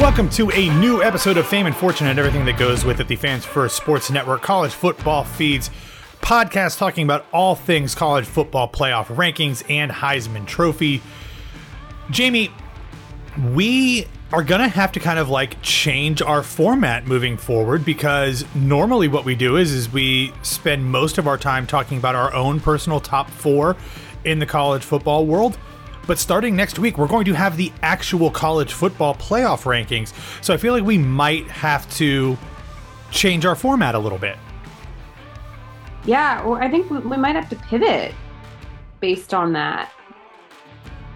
Welcome to a new episode of Fame and Fortune and everything that goes with it, the Fans First Sports Network college football feeds podcast talking about all things college football playoff rankings and Heisman Trophy. Jami, we are going to have to kind of like change our format moving forward because normally what we do is is we spend most of our time talking about our own personal top 4 in the college football world. But starting next week, we're going to have the actual college football playoff rankings. So I feel like we might have to change our format a little bit. Yeah, or I think we, we might have to pivot based on that.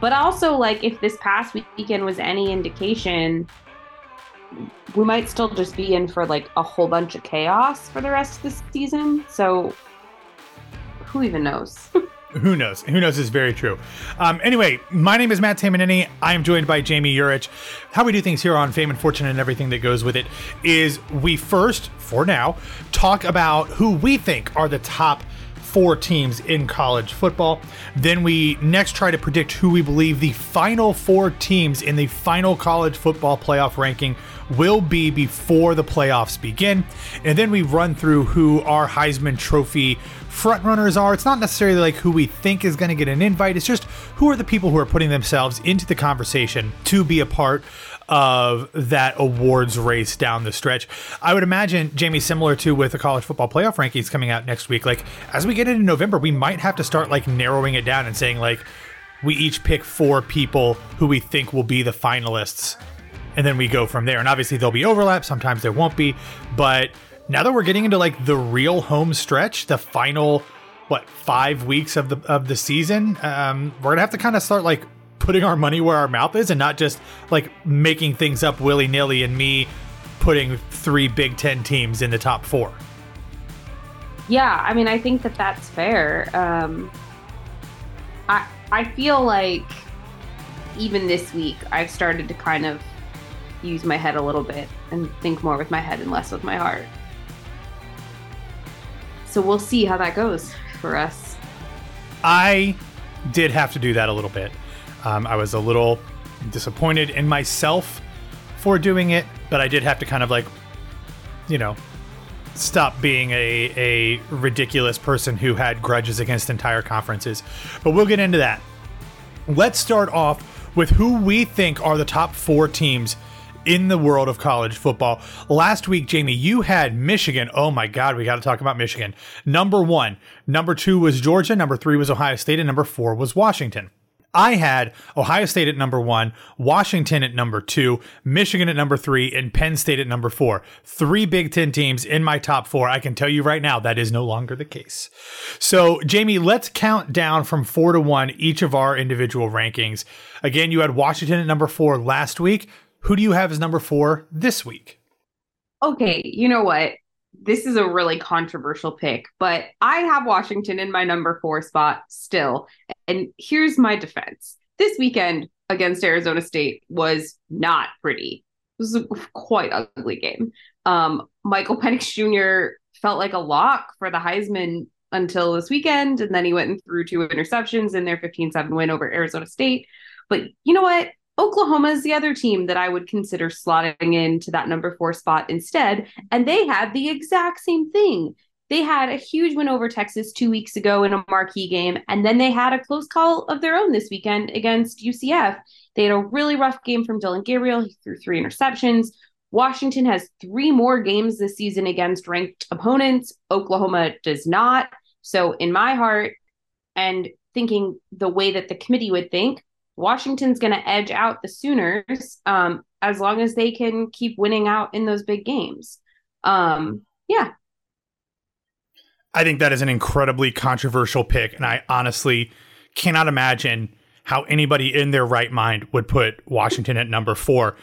But also, like, if this past weekend was any indication, we might still just be in for like a whole bunch of chaos for the rest of the season. So, who even knows? Who knows? Who knows is very true. Um, anyway, my name is Matt Tamanini. I am joined by Jami Jurich. How we do things here on Fame and Fortune and everything that goes with it is we first, for now, talk about who we think are the top four teams in college football. Then we next try to predict who we believe the final four teams in the final college football playoff ranking will be before the playoffs begin. And then we run through who our Heisman Trophy front runners are. It's not necessarily like who we think is going to get an invite. It's just who are the people who are putting themselves into the conversation to be a part of that awards race down the stretch. I would imagine, Jami, similar to with the college football playoff rankings coming out next week, like as we get into November, we might have to start like narrowing it down and saying like we each pick four people who we think will be the finalists. And then we go from there. And obviously there'll be overlap. Sometimes there won't be. But now that we're getting into like the real home stretch, the final what five weeks of the of the season, um, we're gonna have to kind of start like putting our money where our mouth is and not just like making things up willy nilly and me putting three Big Ten teams in the top four. Yeah, I mean, I think that that's fair. Um, I I feel like even this week I've started to kind of use my head a little bit and think more with my head and less with my heart. So we'll see how that goes for us. I did have to do that a little bit. Um, I was a little disappointed in myself for doing it, but I did have to kind of like, you know, stop being a, a ridiculous person who had grudges against entire conferences. But we'll get into that. Let's start off with who we think are the top four teams in the world of college football. Last week, Jami, you had Michigan. Oh my God, we got to talk about Michigan. Number one. Number two was Georgia. Number three was Ohio State. And number four was Washington. I had Ohio State at number one, Washington at number two, Michigan at number three, and Penn State at number four. Three Big Ten teams in my top four. I can tell you right now that is no longer the case. So, Jami, let's count down from four to one each of our individual rankings. Again, you had Washington at number four last week. Who do you have as number four this week? Okay, you know what? This is a really controversial pick, but I have Washington in my number four spot still. And here's my defense this weekend against Arizona State was not pretty. It was a quite ugly game. Um, Michael Penix Jr. felt like a lock for the Heisman until this weekend, and then he went and threw two interceptions in their 15 7 win over Arizona State. But you know what? Oklahoma is the other team that I would consider slotting into that number four spot instead. And they had the exact same thing. They had a huge win over Texas two weeks ago in a marquee game, and then they had a close call of their own this weekend against UCF. They had a really rough game from Dillon Gabriel. He threw three interceptions. Washington has three more games this season against ranked opponents. Oklahoma does not. So, in my heart, and thinking the way that the committee would think, Washington's going to edge out the Sooners um, as long as they can keep winning out in those big games. Um, yeah. I think that is an incredibly controversial pick. And I honestly cannot imagine how anybody in their right mind would put Washington at number four.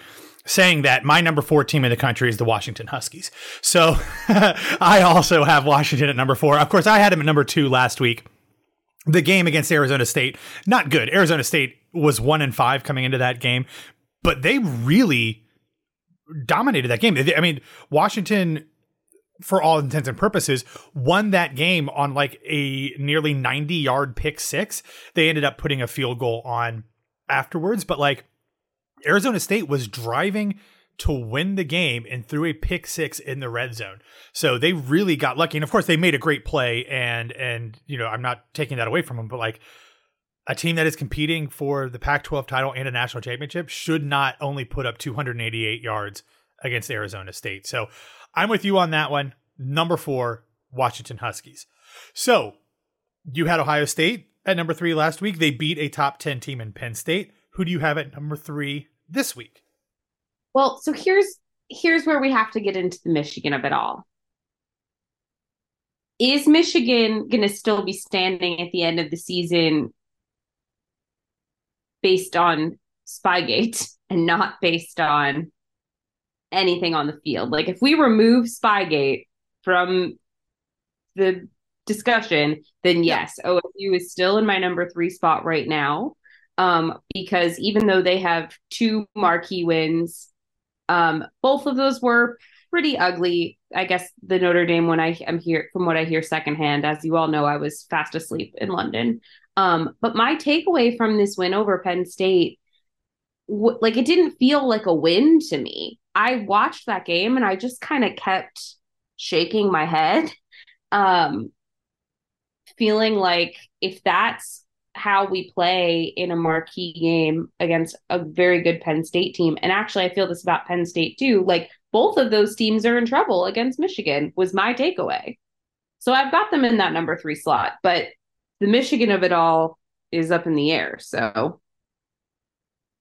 Saying that my number four team in the country is the Washington Huskies. So I also have Washington at number four. Of course, I had him at number two last week the game against Arizona State, not good. Arizona State was one and five coming into that game, but they really dominated that game. I mean, Washington, for all intents and purposes, won that game on like a nearly 90 yard pick six. They ended up putting a field goal on afterwards, but like Arizona State was driving to win the game and threw a pick six in the red zone. So they really got lucky. And of course they made a great play and and you know, I'm not taking that away from them, but like a team that is competing for the Pac-12 title and a national championship should not only put up 288 yards against Arizona State. So I'm with you on that one. Number 4, Washington Huskies. So, you had Ohio State at number 3 last week. They beat a top 10 team in Penn State. Who do you have at number 3 this week? Well, so here's here's where we have to get into the Michigan of it all. Is Michigan going to still be standing at the end of the season based on Spygate and not based on anything on the field? Like if we remove Spygate from the discussion, then yes, OSU is still in my number 3 spot right now. Um, because even though they have two marquee wins um, both of those were pretty ugly. I guess the Notre Dame one I am here from what I hear secondhand. As you all know, I was fast asleep in London. Um, but my takeaway from this win over Penn State, w- like it didn't feel like a win to me. I watched that game and I just kind of kept shaking my head, um, feeling like if that's how we play in a marquee game against a very good Penn State team. And actually, I feel this about Penn State too. Like both of those teams are in trouble against Michigan, was my takeaway. So I've got them in that number three slot, but the Michigan of it all is up in the air. So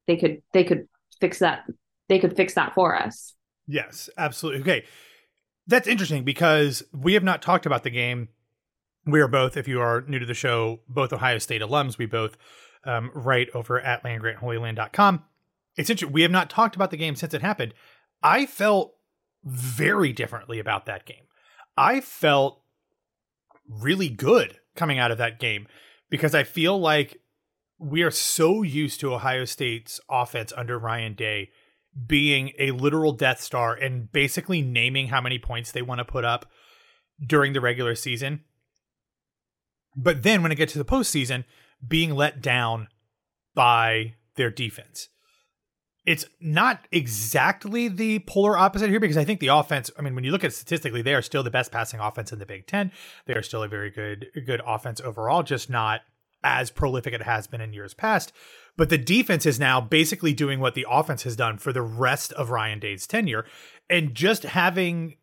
they could they could fix that. They could fix that for us. Yes, absolutely. Okay. That's interesting because we have not talked about the game we are both, if you are new to the show, both Ohio State alums. We both um, write over at landgrantholyland.com. It's interesting. We have not talked about the game since it happened. I felt very differently about that game. I felt really good coming out of that game because I feel like we are so used to Ohio State's offense under Ryan Day being a literal Death Star and basically naming how many points they want to put up during the regular season but then when it gets to the postseason, being let down by their defense. It's not exactly the polar opposite here because I think the offense, I mean, when you look at statistically, they are still the best passing offense in the Big Ten. They are still a very good, good offense overall, just not as prolific it has been in years past. But the defense is now basically doing what the offense has done for the rest of Ryan Day's tenure and just having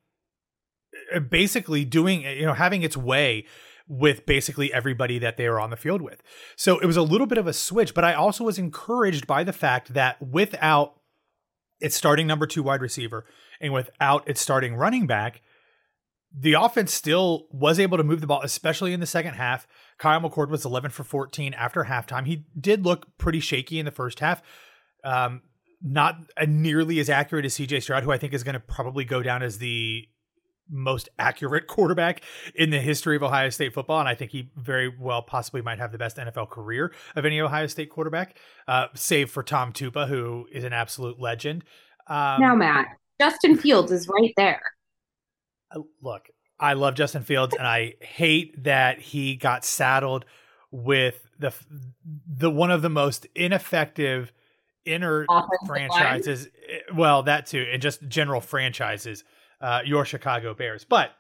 uh, basically doing, you know, having its way with basically everybody that they were on the field with. So it was a little bit of a switch, but I also was encouraged by the fact that without its starting number two wide receiver and without its starting running back, the offense still was able to move the ball, especially in the second half. Kyle McCord was 11 for 14 after halftime. He did look pretty shaky in the first half. Um, not nearly as accurate as CJ Stroud, who I think is going to probably go down as the most accurate quarterback in the history of Ohio State football, and I think he very well possibly might have the best NFL career of any Ohio State quarterback, uh, save for Tom Tupa, who is an absolute legend. Um, now, Matt, Justin Fields is right there. Uh, look, I love Justin Fields, and I hate that he got saddled with the the one of the most ineffective inner Offensive franchises, eh, well, that too, and just general franchises, uh, your Chicago Bears. But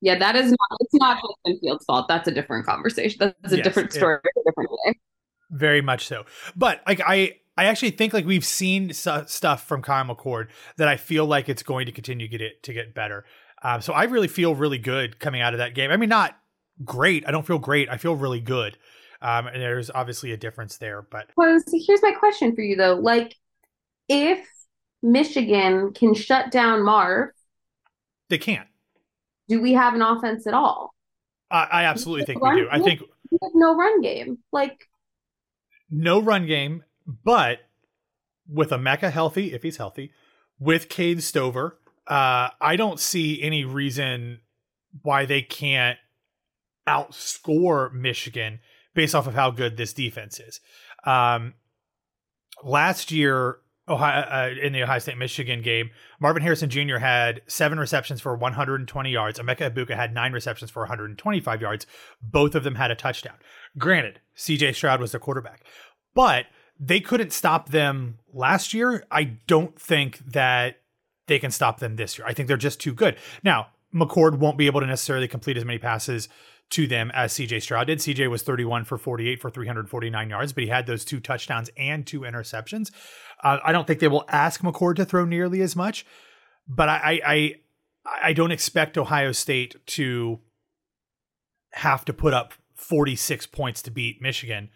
Yeah, that is not. It's not Justin Fields' fault. That's a different conversation. That's a Yes, different it- story, a different day. very much so. But like I, I actually think like we've seen su- stuff from Kyle McCord that I feel like it's going to continue to get it to get better. Um, so I really feel really good coming out of that game. I mean, not great. I don't feel great. I feel really good. Um, and there's obviously a difference there, but Well, so here's my question for you though. Like, if Michigan can shut down Marv, they can't. do we have an offense at all? I, I absolutely think we do. I think We have no run game. Like, no run game, but with Emeka healthy, if he's healthy, with Cade Stover, uh, I don't see any reason why they can't outscore Michigan based off of how good this defense is. Um, last year, Ohio, uh, in the Ohio State Michigan game, Marvin Harrison Jr. had seven receptions for 120 yards. Emeka Egbuka had nine receptions for 125 yards. Both of them had a touchdown. Granted, CJ Stroud was the quarterback, but they couldn't stop them last year. I don't think that they can stop them this year. I think they're just too good. Now, McCord won't be able to necessarily complete as many passes to them as CJ Stroud did. CJ was 31 for 48 for 349 yards, but he had those two touchdowns and two interceptions. Uh, I don't think they will ask McCord to throw nearly as much, but I, I, I, don't expect Ohio State to have to put up 46 points to beat Michigan,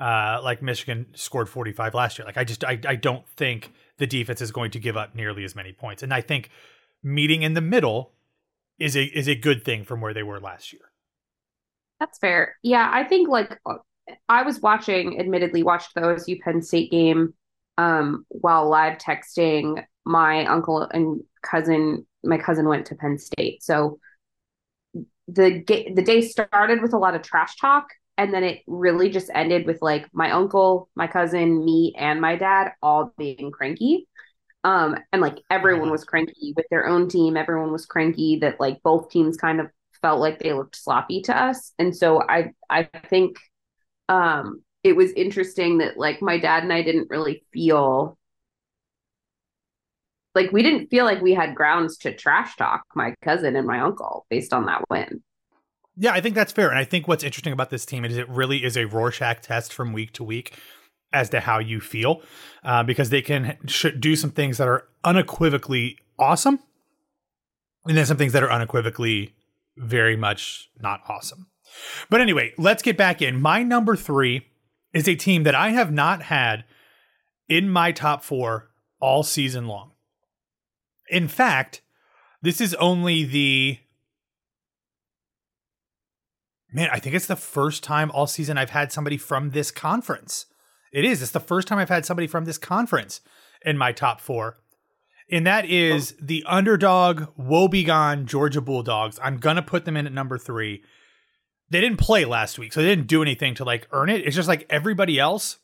uh, like Michigan scored 45 last year. Like I just, I, I don't think the defense is going to give up nearly as many points, and I think meeting in the middle is a is a good thing from where they were last year. that's fair. Yeah, I think like I was watching, admittedly, watched the OSU Penn State game um, while live texting my uncle and cousin. My cousin went to Penn State, so the the day started with a lot of trash talk, and then it really just ended with like my uncle, my cousin, me, and my dad all being cranky. Um, and like everyone was cranky with their own team. Everyone was cranky that like both teams kind of felt like they looked sloppy to us. And so I I think um it was interesting that like my dad and I didn't really feel like we didn't feel like we had grounds to trash talk my cousin and my uncle based on that win. Yeah, I think that's fair. And I think what's interesting about this team is it really is a Rorschach test from week to week as to how you feel, uh, because they can sh- do some things that are unequivocally awesome, and then some things that are unequivocally very much not awesome. But anyway, let's get back in. My number three is a team that I have not had in my top four all season long. In fact, this is only the Man, I think it's the first time all season I've had somebody from this conference. It is. It's the first time I've had somebody from this conference in my top four. And that is the underdog, woebegone Georgia Bulldogs. I'm to put them in at number three. They didn't play last week, so they didn't do anything to like earn it. It's just like everybody else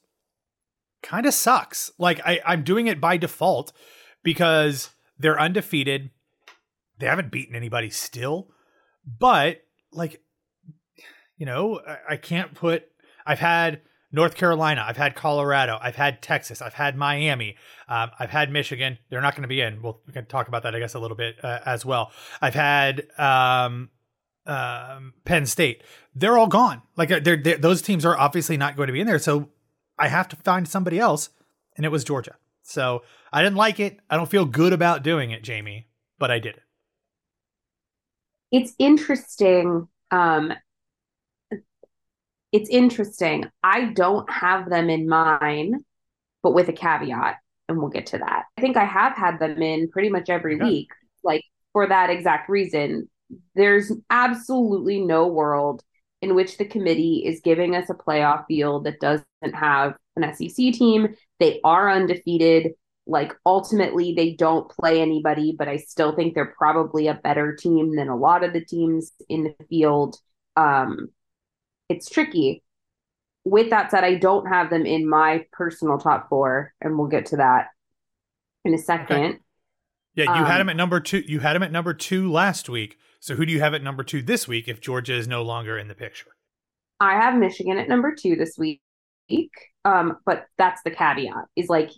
kind of sucks. Like I, I'm doing it by default because they're undefeated. They haven't beaten anybody still. But like you know, I, I can't put. I've had North Carolina, I've had Colorado, I've had Texas, I've had Miami, um, I've had Michigan. They're not going to be in. We'll we can talk about that, I guess, a little bit uh, as well. I've had um, um, Penn State. They're all gone. Like uh, they're, they're, those teams are obviously not going to be in there. So I have to find somebody else, and it was Georgia. So I didn't like it. I don't feel good about doing it, Jami, but I did it. It's interesting. Um, it's interesting. I don't have them in mine, but with a caveat, and we'll get to that. I think I have had them in pretty much every Yeah. week, like for that exact reason. There's absolutely no world in which the committee is giving us a playoff field that doesn't have an SEC team. They are undefeated. Like ultimately, they don't play anybody, but I still think they're probably a better team than a lot of the teams in the field. Um, it's tricky. With that said, I don't have them in my personal top four, and we'll get to that in a second. Yeah, you had Um, him at number two. You had him at number two last week. So who do you have at number two this week if Georgia is no longer in the picture? I have Michigan at number two this week. Um, but that's the caveat is like,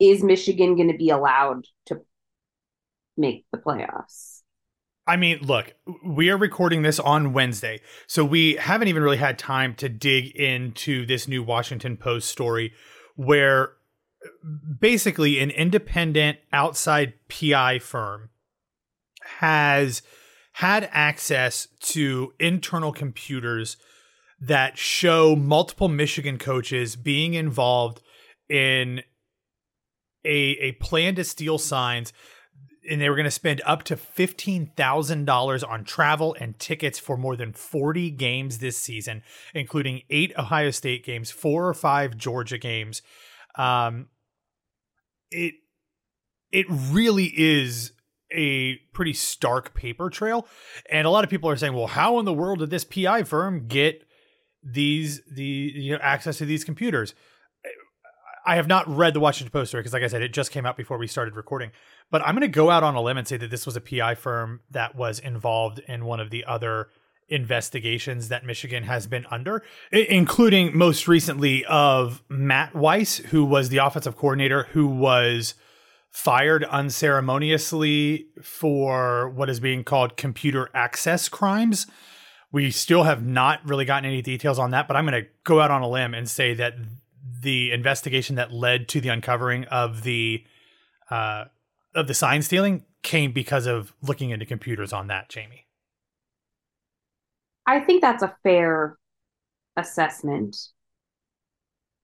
is Michigan going to be allowed to make the playoffs? I mean, look, we are recording this on Wednesday, so we haven't even really had time to dig into this new Washington Post story where basically an independent outside PI firm has had access to internal computers that show multiple Michigan coaches being involved in a a plan to steal signs and they were going to spend up to $15,000 on travel and tickets for more than 40 games this season, including eight Ohio State games, four or five Georgia games. Um, it it really is a pretty stark paper trail, and a lot of people are saying, "Well, how in the world did this PI firm get these the you know access to these computers?" I have not read the Washington Post story because, like I said, it just came out before we started recording. But I'm going to go out on a limb and say that this was a PI firm that was involved in one of the other investigations that Michigan has been under, including most recently of Matt Weiss, who was the offensive coordinator who was fired unceremoniously for what is being called computer access crimes. We still have not really gotten any details on that, but I'm going to go out on a limb and say that the investigation that led to the uncovering of the uh, of the sign stealing came because of looking into computers on that, Jami. I think that's a fair assessment.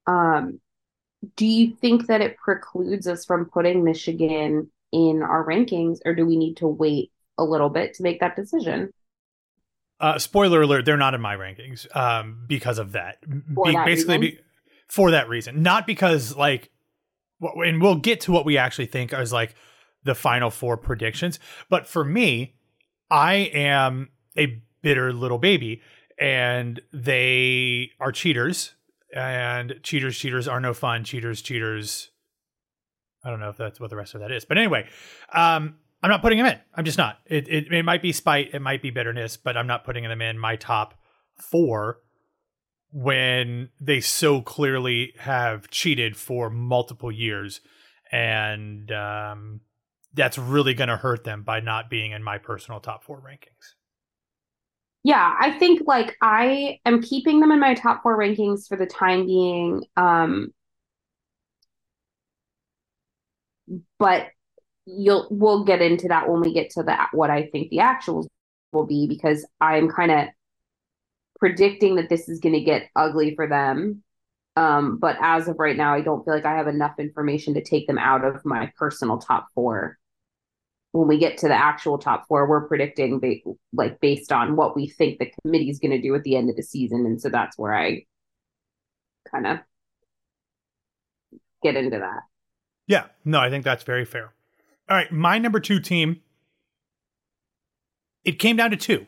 Um, do you think that it precludes us from putting Michigan in our rankings, or do we need to wait a little bit to make that decision? Uh, spoiler alert: they're not in my rankings um, because of that. Be- that basically, be- for that reason, not because like, and we'll get to what we actually think as like the final four predictions. But for me, I am a bitter little baby and they are cheaters and cheaters cheaters are no fun. Cheaters cheaters. I don't know if that's what the rest of that is. But anyway um i'm not putting them in. I'm just not. It, it, it might be spite. It might be bitterness but i'm not putting them in my top four when they so clearly have cheated for multiple years. And um that's really going to hurt them by not being in my personal top four rankings yeah, I think like I am keeping them in my top four rankings for the time being. Um, but you'll we'll get into that when we get to that what I think the actuals will be because I'm kind of predicting that this is going to get ugly for them. Um, but as of right now, I don't feel like I have enough information to take them out of my personal top four when we get to the actual top four, we're predicting ba- like based on what we think the committee is going to do at the end of the season, and so that's where I kind of get into that. Yeah, no, I think that's very fair. All right, my number two team. It came down to two.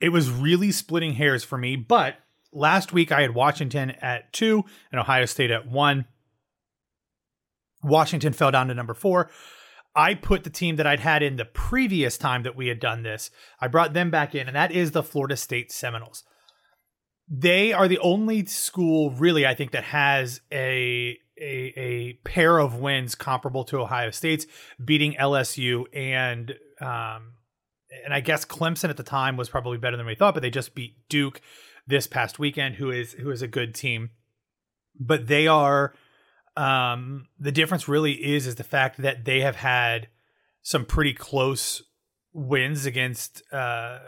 It was really splitting hairs for me, but last week I had Washington at two and Ohio State at one. Washington fell down to number four. I put the team that I'd had in the previous time that we had done this. I brought them back in, and that is the Florida State Seminoles. They are the only school, really, I think, that has a a, a pair of wins comparable to Ohio State's, beating LSU and um, and I guess Clemson at the time was probably better than we thought, but they just beat Duke this past weekend, who is who is a good team. But they are um, the difference really is is the fact that they have had some pretty close wins against uh,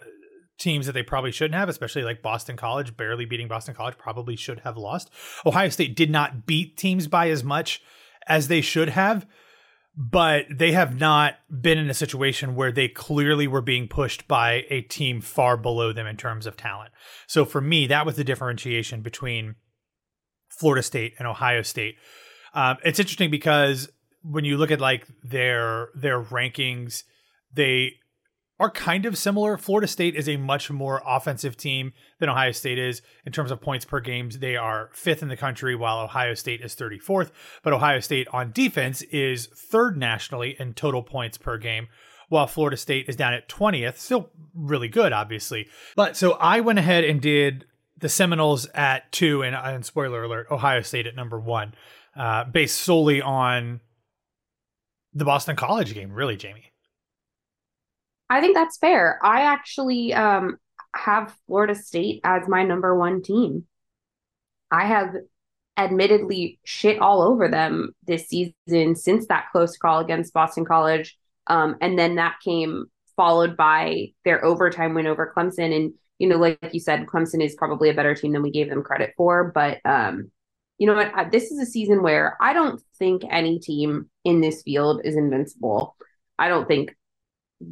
teams that they probably shouldn't have, especially like Boston College, barely beating Boston College, probably should have lost. Ohio State did not beat teams by as much as they should have, but they have not been in a situation where they clearly were being pushed by a team far below them in terms of talent. So for me, that was the differentiation between Florida State and Ohio State um, it's interesting because when you look at like their their rankings, they are kind of similar. Florida State is a much more offensive team than Ohio State is in terms of points per games. They are fifth in the country, while Ohio State is 34th. But Ohio State on defense is third nationally in total points per game, while Florida State is down at 20th. Still really good, obviously. But so I went ahead and did the Seminoles at two, and, and spoiler alert, Ohio State at number one, uh, based solely on the Boston College game. Really, Jami? I think that's fair. I actually um, have Florida State as my number one team. I have admittedly shit all over them this season since that close call against Boston College. Um, and then that came followed by their overtime win over Clemson. And, you know, like you said, Clemson is probably a better team than we gave them credit for. But, um, you know what? This is a season where I don't think any team in this field is invincible. I don't think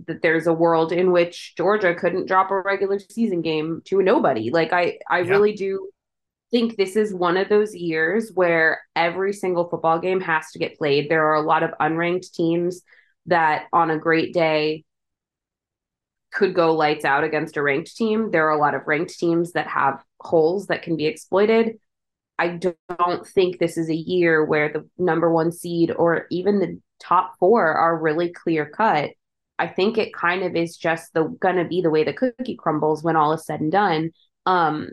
that there's a world in which Georgia couldn't drop a regular season game to nobody. Like I, I yeah. really do think this is one of those years where every single football game has to get played. There are a lot of unranked teams that on a great day could go lights out against a ranked team. There are a lot of ranked teams that have holes that can be exploited. I don't think this is a year where the number one seed or even the top four are really clear cut. I think it kind of is just the gonna be the way the cookie crumbles when all is said and done. Um,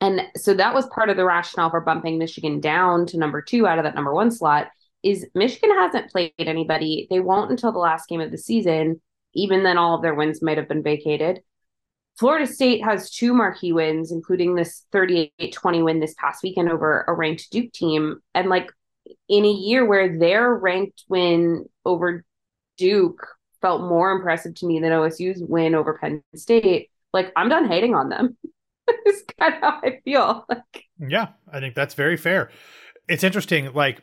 and so that was part of the rationale for bumping Michigan down to number two out of that number one slot. Is Michigan hasn't played anybody. They won't until the last game of the season. Even then, all of their wins might have been vacated. Florida State has two marquee wins, including this 38 20 win this past weekend over a ranked Duke team. And like in a year where their ranked win over Duke felt more impressive to me than OSU's win over Penn State, like I'm done hating on them. it's kind of how I feel. Like, yeah, I think that's very fair. It's interesting. Like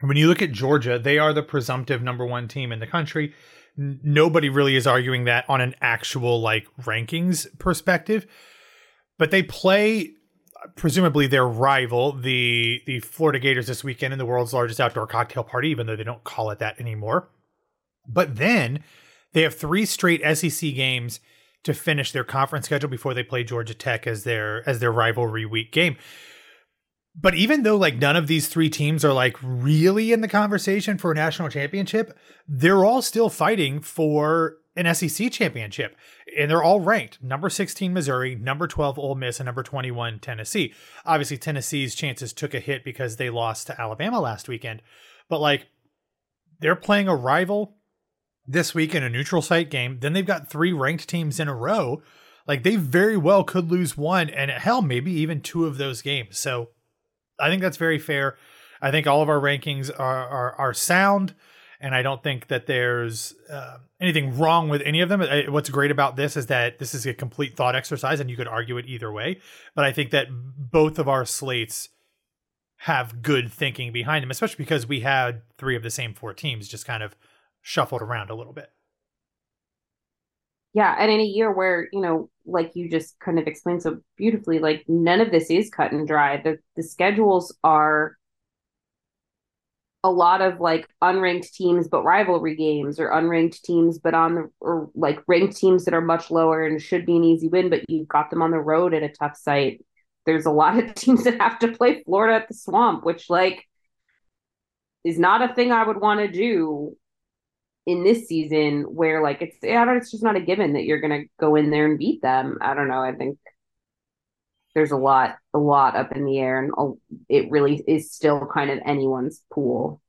when you look at Georgia, they are the presumptive number one team in the country. Nobody really is arguing that on an actual like rankings perspective, but they play presumably their rival, the the Florida Gators, this weekend in the world's largest outdoor cocktail party, even though they don't call it that anymore. But then they have three straight SEC games to finish their conference schedule before they play Georgia Tech as their as their rivalry week game. But even though like none of these three teams are like really in the conversation for a national championship, they're all still fighting for an SEC championship. And they're all ranked. Number 16 Missouri, number 12 Ole Miss, and number 21 Tennessee. Obviously Tennessee's chances took a hit because they lost to Alabama last weekend. But like they're playing a rival this week in a neutral site game. Then they've got three ranked teams in a row. Like they very well could lose one and hell, maybe even two of those games. So I think that's very fair. I think all of our rankings are are, are sound, and I don't think that there's uh, anything wrong with any of them. What's great about this is that this is a complete thought exercise, and you could argue it either way. But I think that both of our slates have good thinking behind them, especially because we had three of the same four teams just kind of shuffled around a little bit. Yeah, and in a year where, you know, like you just kind of explained so beautifully, like none of this is cut and dry. The the schedules are a lot of like unranked teams but rivalry games or unranked teams but on the or like ranked teams that are much lower and should be an easy win but you've got them on the road at a tough site there's a lot of teams that have to play florida at the swamp which like is not a thing i would want to do in this season where like it's I don't it's just not a given that you're gonna go in there and beat them. I don't know. I think there's a lot a lot up in the air and it really is still kind of anyone's pool.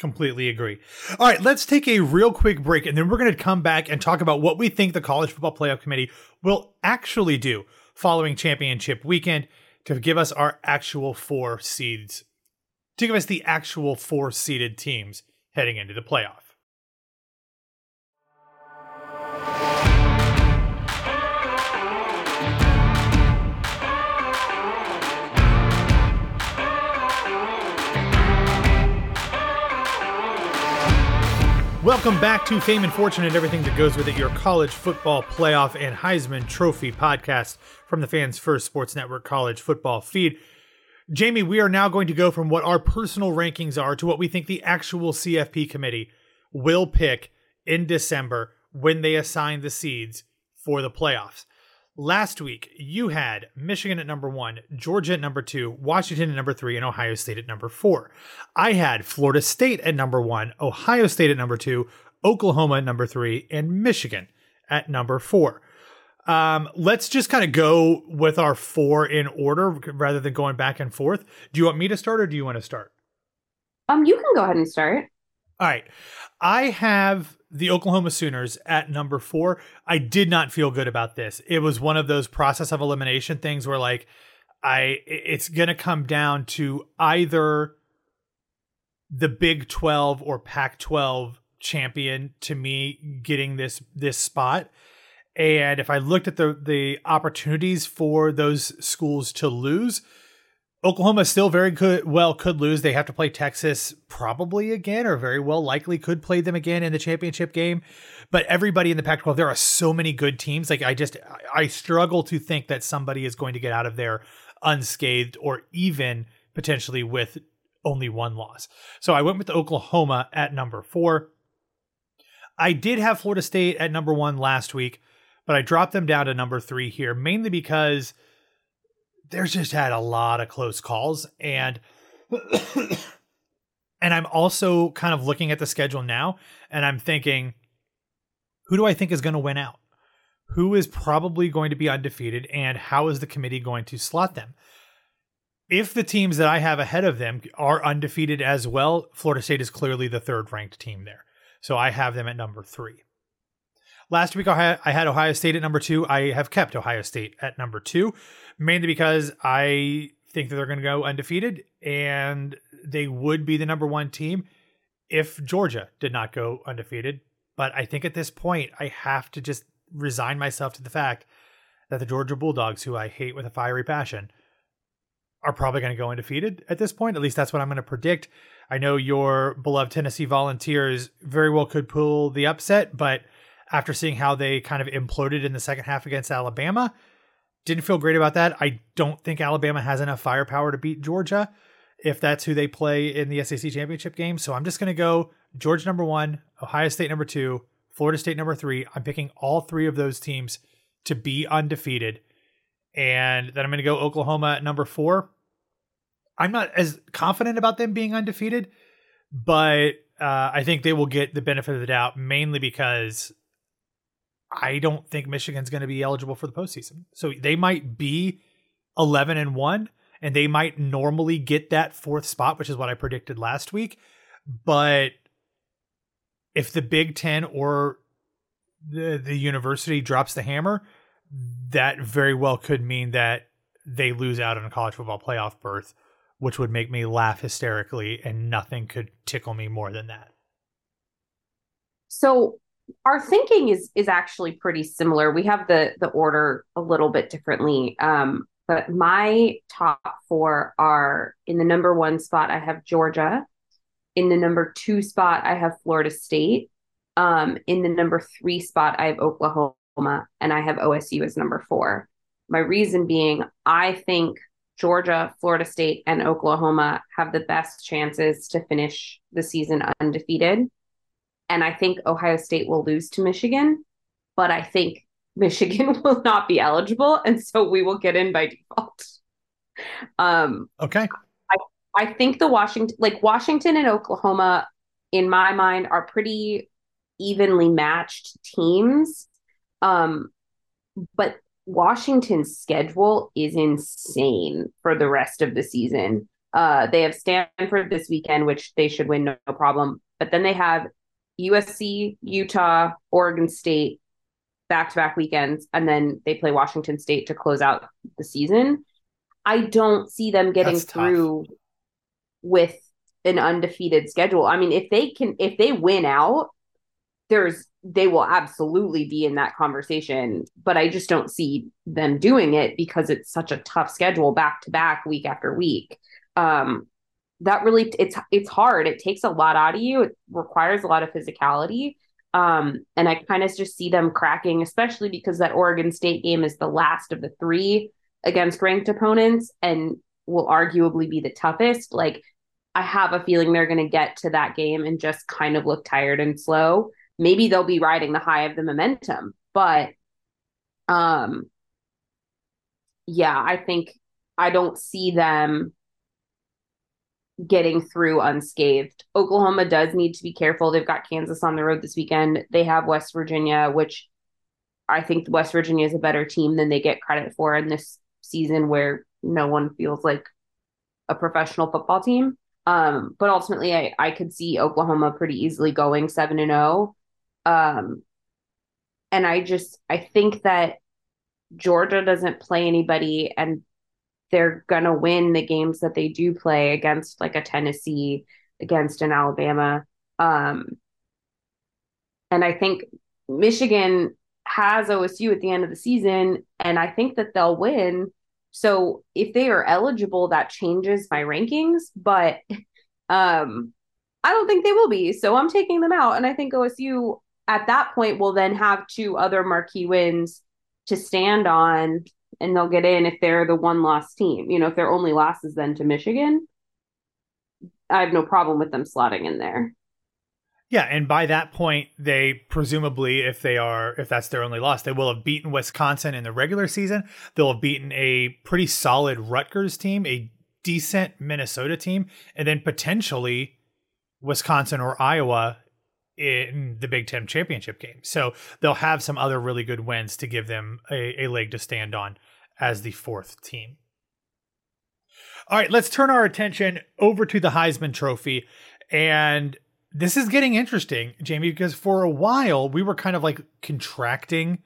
Completely agree. All right, let's take a real quick break and then we're going to come back and talk about what we think the College Football Playoff Committee will actually do following championship weekend to give us our actual four seeds, to give us the actual four seeded teams heading into the playoff. Welcome back to Fame and Fortune and everything that goes with it, your college football playoff and Heisman Trophy podcast from the Fans First Sports Network college football feed. Jami, we are now going to go from what our personal rankings are to what we think the actual CFP committee will pick in December when they assign the seeds for the playoffs. Last week, you had Michigan at number one, Georgia at number two, Washington at number three, and Ohio State at number four. I had Florida State at number one, Ohio State at number two, Oklahoma at number three, and Michigan at number four. Um, let's just kind of go with our four in order rather than going back and forth. Do you want me to start or do you want to start? Um, you can go ahead and start. All right. I have the Oklahoma Sooners at number four. I did not feel good about this. It was one of those process of elimination things where like I it's gonna come down to either the Big 12 or Pac 12 champion to me getting this this spot. And if I looked at the the opportunities for those schools to lose, Oklahoma still very good well could lose. They have to play Texas probably again, or very well likely could play them again in the championship game. But everybody in the Pac-12, there are so many good teams. Like I just I struggle to think that somebody is going to get out of there unscathed or even potentially with only one loss. So I went with Oklahoma at number four. I did have Florida State at number one last week, but I dropped them down to number three here, mainly because there's just had a lot of close calls. And and I'm also kind of looking at the schedule now and I'm thinking, who do I think is going to win out? Who is probably going to be undefeated and how is the committee going to slot them? if the teams that I have ahead of them are undefeated as well, Florida State is clearly the third ranked team there. So I have them at number three. Last week I had Ohio State at number two. I have kept Ohio State at number two, mainly because I think that they're going to go undefeated and they would be the number one team if Georgia did not go undefeated. But I think at this point, I have to just resign myself to the fact that the Georgia Bulldogs, who I hate with a fiery passion, are probably going to go undefeated at this point. At least that's what I'm going to predict. I know your beloved Tennessee Volunteers very well could pull the upset, but after seeing how they kind of imploded in the second half against Alabama, didn't feel great about that. I don't think Alabama has enough firepower to beat Georgia if that's who they play in the SEC championship game. So I'm just going to go Georgia number one, Ohio State number two, Florida State number three. I'm picking all three of those teams to be undefeated. And then I'm going to go Oklahoma at number four. I'm not as confident about them being undefeated, but uh, I think they will get the benefit of the doubt mainly because I don't think Michigan's going to be eligible for the postseason. So they might be 11 and 1 and they might normally get that fourth spot, which is what I predicted last week. But if the Big 10 or the, the university drops the hammer, that very well could mean that they lose out on a college football playoff berth which would make me laugh hysterically, and nothing could tickle me more than that. So our thinking is is actually pretty similar. We have the the order a little bit differently. Um, but my top four are in the number one spot, I have Georgia. In the number two spot, I have Florida State. Um, in the number three spot, I have Oklahoma, and I have OSU as number four. My reason being, I think Georgia, Florida State, and Oklahoma have the best chances to finish the season undefeated. And I think Ohio State will lose to Michigan, but I think Michigan will not be eligible. And so we will get in by default. Um, okay. I, I think the Washington, like Washington and Oklahoma, in my mind, are pretty evenly matched teams. Um, but Washington's schedule is insane for the rest of the season. Uh, they have Stanford this weekend, which they should win no, no problem. But then they have USC, Utah, Oregon State back to back weekends, and then they play Washington State to close out the season. I don't see them getting That's through tough. with an undefeated schedule. I mean, if they can, if they win out, there's they will absolutely be in that conversation but i just don't see them doing it because it's such a tough schedule back to back week after week um that really it's it's hard. It takes a lot out of you. It requires a lot of physicality. Um and i kind of just see them cracking especially because that oregon state game is the last of the three against ranked opponents and will arguably be the toughest. Like i have a feeling they're going to get to that game and just kind of look tired and slow. Maybe they'll be riding the high of the momentum. But um yeah, I think I don't see them getting through unscathed. Oklahoma does need to be careful. They've got Kansas on the road this weekend. They have West Virginia, which I think West Virginia is a better team than they get credit for in this season where no one feels like a professional football team. Um, but ultimately, I, I could see Oklahoma pretty easily going 7 and 0. Um, and I just, I think that Georgia doesn't play anybody and they're going to win the games that they do play against like a Tennessee, against an Alabama. Um, and I think Michigan has OSU at the end of the season, and I think that they'll win. So if they are eligible, that changes my rankings, but um, I don't think they will be. So I'm taking them out, and I think OSU at that point will then have two other marquee wins to stand on, and they'll get in if they're the one loss team. You know, if their only loss is then to Michigan, I have no problem with them slotting in there. Yeah, and by that point, they presumably, if they are, if that's their only loss, they will have beaten Wisconsin in the regular season. They'll have beaten a pretty solid Rutgers team, a decent Minnesota team, and then potentially Wisconsin or Iowa in the Big Ten championship game. So they'll have some other really good wins to give them a, a leg to stand on as the fourth team. All right, let's turn our attention over to the Heisman Trophy. And this is getting interesting, Jami, because for a while we were kind of like contracting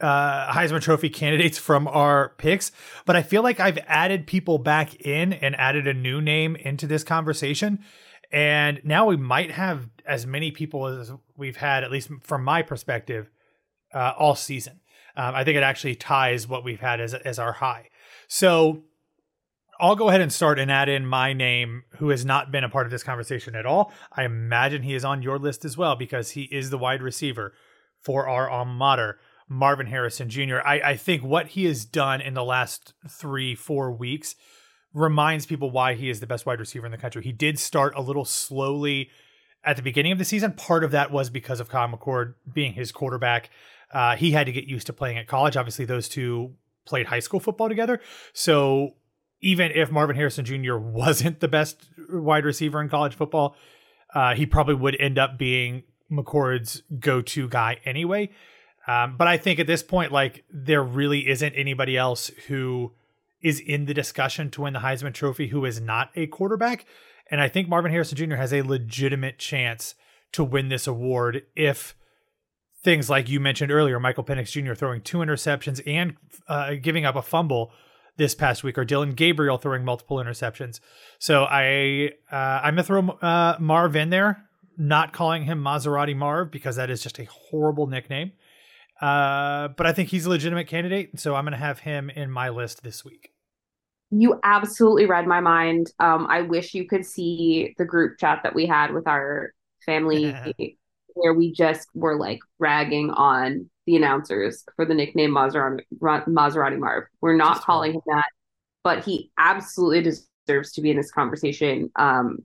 uh, Heisman Trophy candidates from our picks, but I feel like I've added people back in and added a new name into this conversation. And now we might have as many people as we've had, at least from my perspective, uh, all season. Um, I think it actually ties what we've had as, as our high. So I'll go ahead and start and add in my name, who has not been a part of this conversation at all. I imagine he is on your list as well because he is the wide receiver for our alma mater, Marvin Harrison Jr. I, I think what he has done in the last three, four weeks reminds people why he is the best wide receiver in the country. He did start a little slowly at the beginning of the season. Part of that was because of Kyle McCord being his quarterback. Uh, he had to get used to playing at college. Obviously, those two played high school football together. So even if Marvin Harrison Jr. wasn't the best wide receiver in college football, uh, he probably would end up being McCord's go-to guy anyway. Um, but I think at this point, like there really isn't anybody else who is in the discussion to win the Heisman Trophy who is not a quarterback. And I think Marvin Harrison Jr. has a legitimate chance to win this award if things like you mentioned earlier, Michael Penix Jr. throwing two interceptions and uh, giving up a fumble this past week, or Dillon Gabriel throwing multiple interceptions. So I uh, I'm gonna throw uh, Marv in there, not calling him Maserati Marv because that is just a horrible nickname. Uh, but I think he's a legitimate candidate, so I'm gonna have him in my list this week. You absolutely read my mind. Um, I wish you could see the group chat that we had with our family, where we just were like ragging on the announcers for the nickname Maserati, Maserati Marv. We're not Just calling him that, but he absolutely deserves to be in this conversation. Um,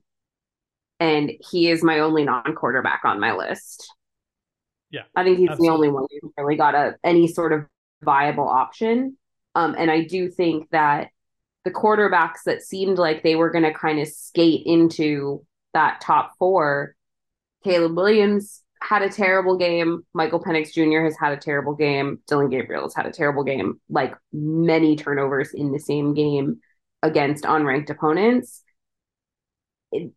and he is my only non-quarterback on my list. Yeah, I think he's absolutely. the only one who really got a any sort of viable option. Um, and I do think that the quarterbacks that seemed like they were going to kind of skate into that top four, Caleb Williams, had a terrible game. Michael Penix Jr. has had a terrible game. Dillon Gabriel has had a terrible game, like many turnovers in the same game against unranked opponents. It,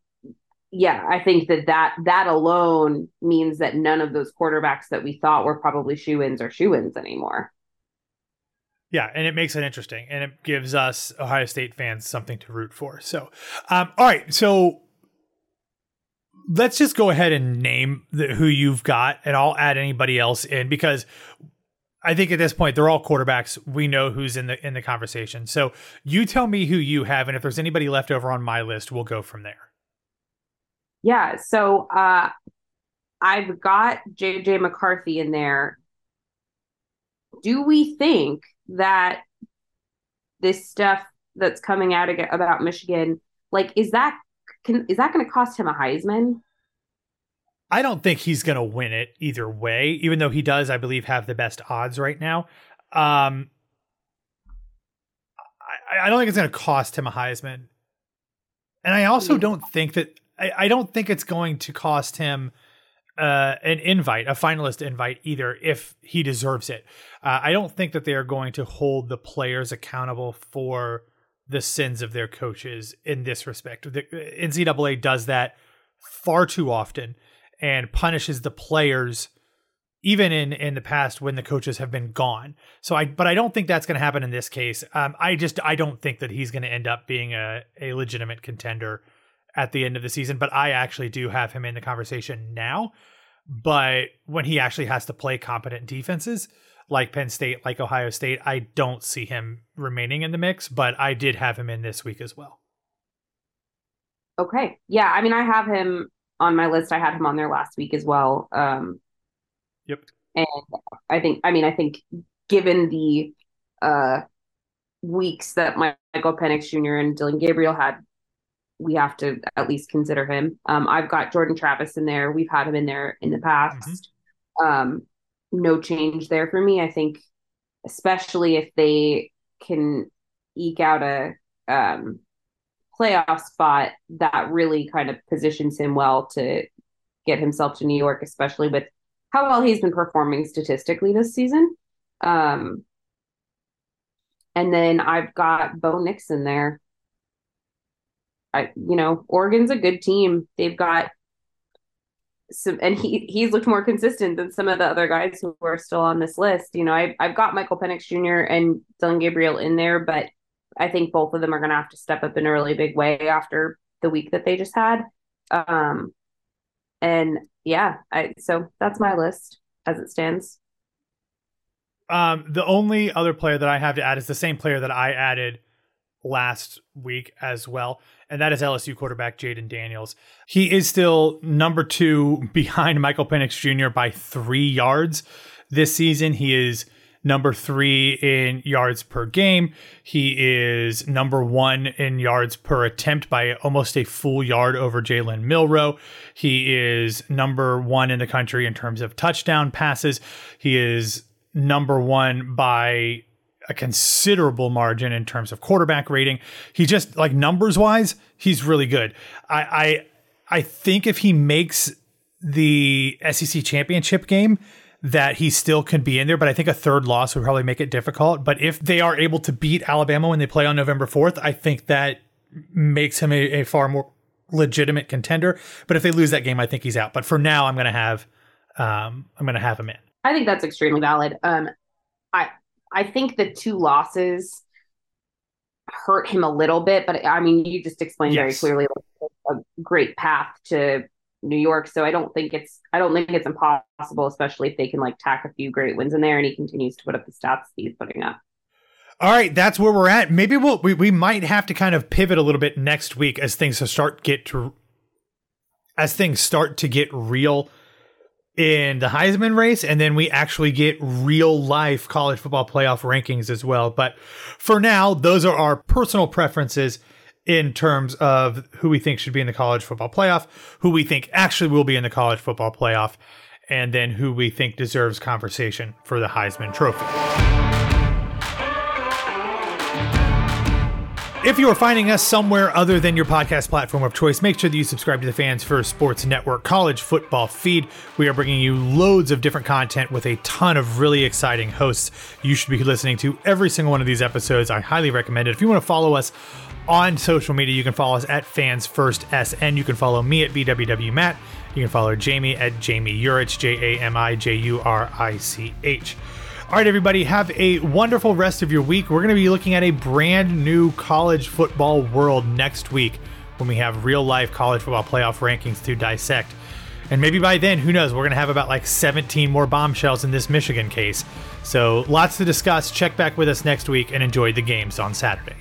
yeah, I think that, that that alone means that none of those quarterbacks that we thought were probably shoe ins are shoe ins anymore. Yeah, and it makes it interesting, and it gives us Ohio State fans something to root for. So, um, all right, so let's just go ahead and name the, who you've got, and I'll add anybody else in because I think at this point they're all quarterbacks. We know who's in the in the conversation. So you tell me who you have, and if there's anybody left over on my list, we'll go from there. Yeah. So uh, I've got JJ McCarthy in there. Do we think that this stuff that's coming out about Michigan, like, is that can is that going to cost him a Heisman? I don't think he's going to win it either way, even though he does, I believe, have the best odds right now. Um, I, I don't think it's going to cost him a Heisman, and I also don't think that I, I don't think it's going to cost him uh, an invite, a finalist invite, either if he deserves it. Uh, I don't think that they are going to hold the players accountable for the sins of their coaches in this respect. The NCAA does that far too often and punishes the players even in in the past when the coaches have been gone. So I but I don't think that's going to happen in this case. Um, I just I don't think that he's going to end up being a a legitimate contender at the end of the season, but I actually do have him in the conversation now. But when he actually has to play competent defenses like Penn State, like Ohio State, I don't see him remaining in the mix, but I did have him in this week as well. Okay. Yeah, I mean I have him on my list. I had him on there last week as well. Um Yep. And I think I mean I think given the uh weeks that Michael Penix Jr. and Dillon Gabriel had we have to at least consider him. Um, I've got Jordan Travis in there. We've had him in there in the past. Mm-hmm. Um, no change there for me. I think, especially if they can eke out a um, playoff spot, that really kind of positions him well to get himself to New York, especially with how well he's been performing statistically this season. Um, and then I've got Bo Nix there. I, you know, Oregon's a good team. They've got some, and he he's looked more consistent than some of the other guys who are still on this list. You know, I, I've got Michael Penix Jr. and Dillon Gabriel in there, but I think both of them are going to have to step up in a really big way after the week that they just had. Um, and yeah, I so that's my list as it stands. Um, the only other player that I have to add is the same player that I added last week as well and that is LSU quarterback Jayden Daniels. He is still number two behind Michael Penix Jr. by three yards this season. He is number three in yards per game. He is number one in yards per attempt by almost a full yard over Jalen Milroe. He is number one in the country in terms of touchdown passes. He is number one by a considerable margin in terms of quarterback rating. He just like numbers wise, he's really good. I I, I think if he makes the SEC championship game, that he still can be in there, but I think a third loss would probably make it difficult. But if they are able to beat Alabama when they play on November 4th, I think that makes him a, a far more legitimate contender. But if they lose that game, I think he's out. But for now, I'm going to have um, I'm going to have him in. I think that's extremely valid. Um, I I think the two losses hurt him a little bit, but I mean, you just explained yes. very clearly like, a great path to New York. So I don't think it's I don't think it's impossible, especially if they can like tack a few great wins in there and he continues to put up the stats he's putting up. All right, that's where we're at. Maybe we'll we, we might have to kind of pivot a little bit next week as things start get to as things start to get real in the Heisman race, and then we actually get real life college football playoff rankings as well. But for now, those are our personal preferences in terms of who we think should be in the college football playoff, who we think actually will be in the college football playoff, and then who we think deserves conversation for the Heisman Trophy. If you are finding us somewhere other than your podcast platform of choice, make sure that you subscribe to the Fans First Sports Network college football feed. We are bringing you loads of different content with a ton of really exciting hosts. You should be listening to every single one of these episodes. I highly recommend it. If you want to follow us on social media, you can follow us at Fans First SN. You can follow me at BWW Matt. You can follow Jami at Jami Jurich, J A M I J U R I C H. All right, everybody, have a wonderful rest of your week. We're going to be looking at a brand new college football world next week when we have real life college football playoff rankings to dissect. And maybe by then, who knows, we're going to have about like 17 more bombshells in this Michigan case. So lots to discuss. Check back with us next week and enjoy the games on Saturday.